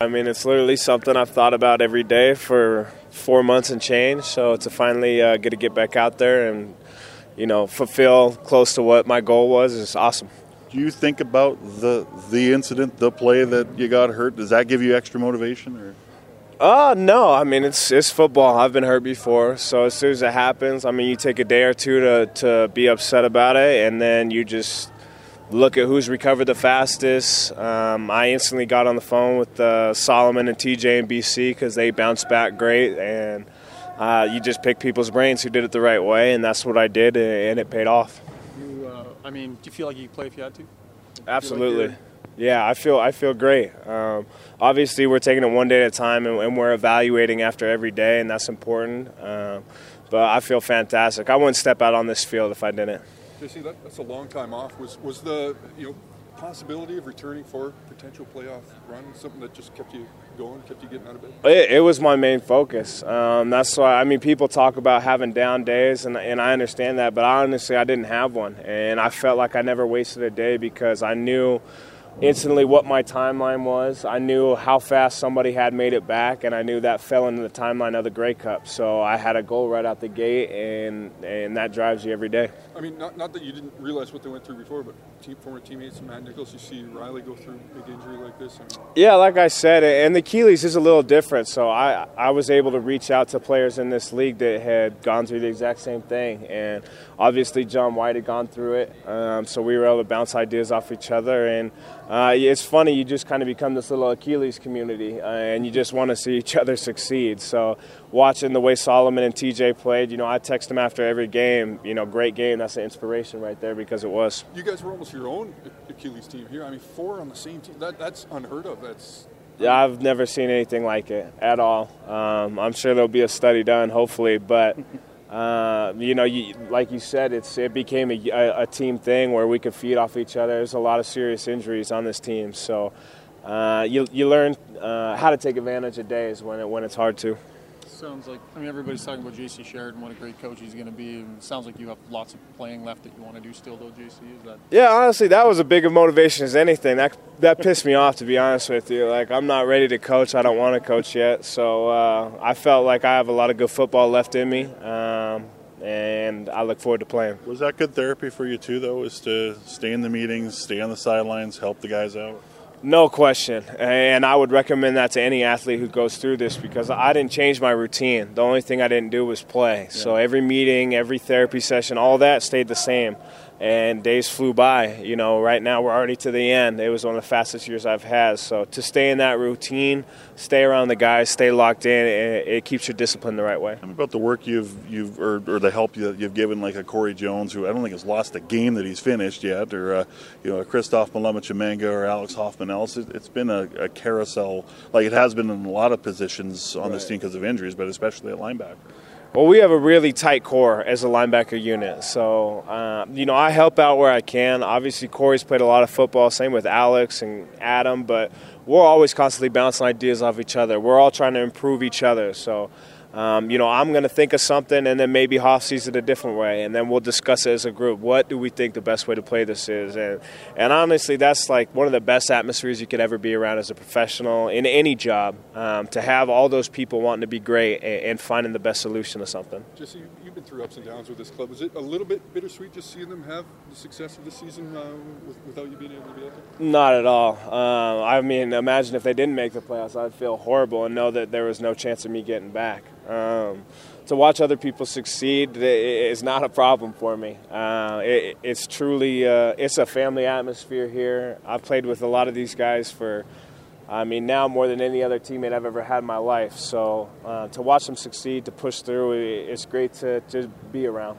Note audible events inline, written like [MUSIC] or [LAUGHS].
I mean, it's literally something I've thought about every day for four months and change. So to finally uh, get to get back out there and you know fulfill close to what my goal was is awesome. Do you think about the the incident, the play that you got hurt? Does that give you extra motivation? Or? Uh no. I mean it's it's football. I've been hurt before, so as soon as it happens, I mean you take a day or two to to be upset about it, and then you just look at who's recovered the fastest. Um, I instantly got on the phone with uh, Solomon and TJ and BC because they bounced back great, and uh, you just pick people's brains who did it the right way, and that's what I did, and it paid off. You, uh, I mean, do you feel like you could play if you had to? Absolutely. Like yeah, I feel I feel great. Um, obviously, we're taking it one day at a time, and, and, we're evaluating after every day, and that's important. Um, but I feel fantastic. I wouldn't step out on this field if I didn't. JC, that, that's a long time off. Was was the you know possibility of returning for potential playoff run something that just kept you going, kept you getting out of bed? It, it was my main focus. Um, that's why I mean people talk about having down days, and and I understand that, but honestly I didn't have one, and I felt like I never wasted a day because I knew instantly what my timeline was. I knew how fast somebody had made it back, and I knew that fell into the timeline of the Grey Cup. So I had a goal right out the gate, and and that drives you every day. I mean, not, not that you didn't realize what they went through before, but team, former teammates Matt Nichols, you see Riley go through a big injury like this. I mean. Yeah, like I said, and the Achilles is a little different. So I I was able to reach out to players in this league that had gone through the exact same thing, and obviously John White had gone through it. Um, so we were able to bounce ideas off each other and uh, it's funny, you just kind of become this little Achilles community, uh, and you just want to see [LAUGHS] each other succeed. So, watching the way Solomon and TJ played, you know, I text them after every game, you know, great game. That's an inspiration right there because it was. You guys were almost your own Achilles team here. I mean, four on the same team. That, that's unheard of. That's. Yeah, I've never seen anything like it at all. Um, I'm sure there'll be a study done, hopefully, but. Uh, you know, you, like you said, it's it became a, a, a, team thing where we could feed off each other. There's a lot of serious injuries on this team, so uh, you you learn uh, how to take advantage of days when it when it's hard to sounds like I mean everybody's talking about JC Sherritt, what a great coach he's going to be. And it sounds like you have lots of playing left that you want to do still, though. JC, is that? Yeah, honestly, that was a big of motivation as anything. That that pissed me off to be honest with you. Like I'm not ready to coach. I don't want to coach yet. So uh, I felt like I have a lot of good football left in me. Um, and I look forward to playing. Was that good therapy for you too, though? Is to stay in the meetings, stay on the sidelines, help the guys out? No question. And I would recommend that to any athlete who goes through this because I didn't change my routine. The only thing I didn't do was play. Yeah. So every meeting, every therapy session, all that stayed the same and days flew by. You know, right now we're already to the end. It was one of the fastest years I've had. So to stay in that routine, stay around the guys, stay locked in, it, it keeps your discipline the right way. Me about the work you've you've or, or the help you, have given, like a Korey Jones, who I don't think has lost a game that he's finished yet, or uh, you know, a Christophe Mulumba or Alex Hoffman else. It, has been a, a, carousel, like it has been in a lot of positions on right. this team because of injuries, but especially at linebacker. Well, we have a really tight core as a linebacker unit. So, uh, you know, I help out where I can. Obviously, Korey's played a lot of football, same with Alex and Adam, but we're always constantly bouncing ideas off each other. We're all trying to improve each other. So, um, you know, I'm going to think of something, and then maybe Hoff sees it a different way, and then we'll discuss it as a group. What do we think the best way to play this is? And and honestly, that's like one of the best atmospheres you could ever be around as a professional in any job. Um, to have all those people wanting to be great and, and, finding the best solution to something. Jesse, you've been through ups and downs with this club. Is it a little bit bittersweet just seeing them have the success of the season uh, without you being able to be out there? Not at all. Um, I mean, imagine if they didn't make the playoffs, I'd feel horrible and know that there was no chance of me getting back. Um, to watch other people succeed is not a problem for me. Uh, it, it's truly uh, it's a family atmosphere here. I've played with a lot of these guys for, I mean, now more than any other teammate I've ever had in my life. So uh, to watch them succeed, to push through, it's great to, to be around.